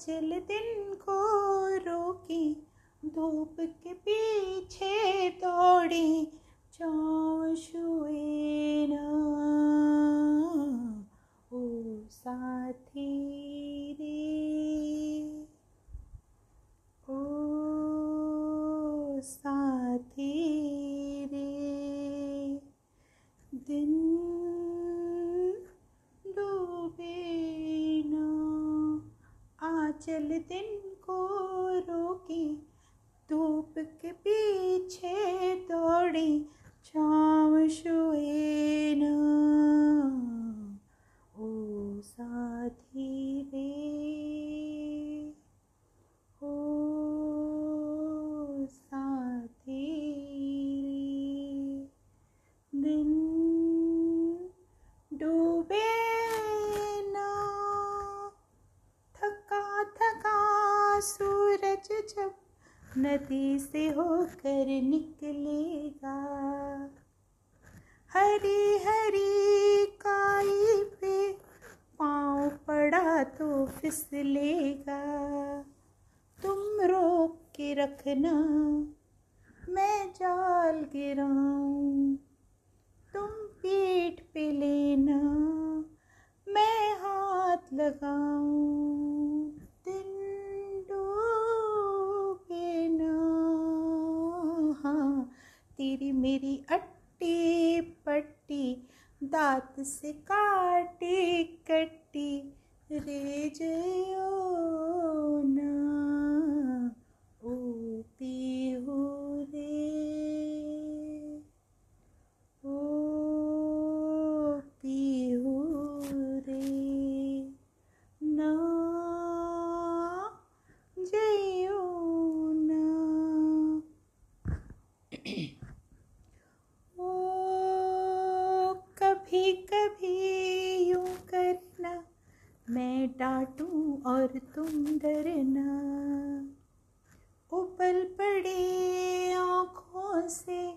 चल दिन को रोकी धूप के पीछे दौड़ी चौ ओ साथी रे। ओ सा आचल दिन को रोकी, धूप के पीछे दौड़ी छाँव छुए ना। ओ साथी रे, ओ साथी रे। दिन डूबे नदी से होकर निकलेगा। हरी हरी काई पे पाँव पड़ा तो फिसलेगा। तुम रोक के रखना, मैं जाल गिराऊं। तुम पीठ पे लेना, मैं हाथ लगाऊँ। मेरी अट्टी पट्टी दांत से काटी कट्टी रे जयो ना ओ पीहू रे ओ पीहू रे ना जयो ना ओ कभी कभी यूँ करना मैं डांटूं और तुम डरना। उबल पड़े आँखों से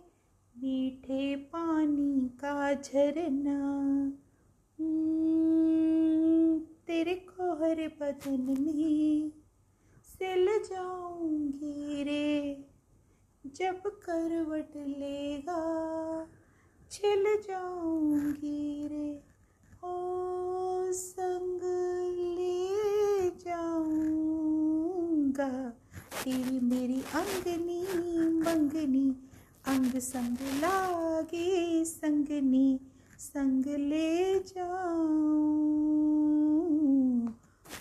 मीठे पानी का झरना। हम्म, तेरे कोहर बदन में सिल जाऊँगी रे। जब करवट लेगा छिल जाऊँगी रे। जाऊँगा तेरी मेरी अंगनी, मंगनी, अंग संग लागे संगनी, संग ले जाऊँ।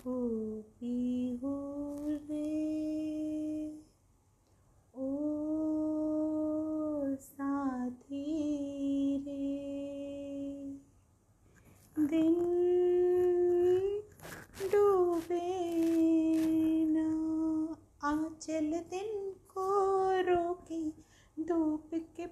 ओ पीहू रे, ओ साथी रे। दिन डूबे ना आंचल दिन को रोकी धूप के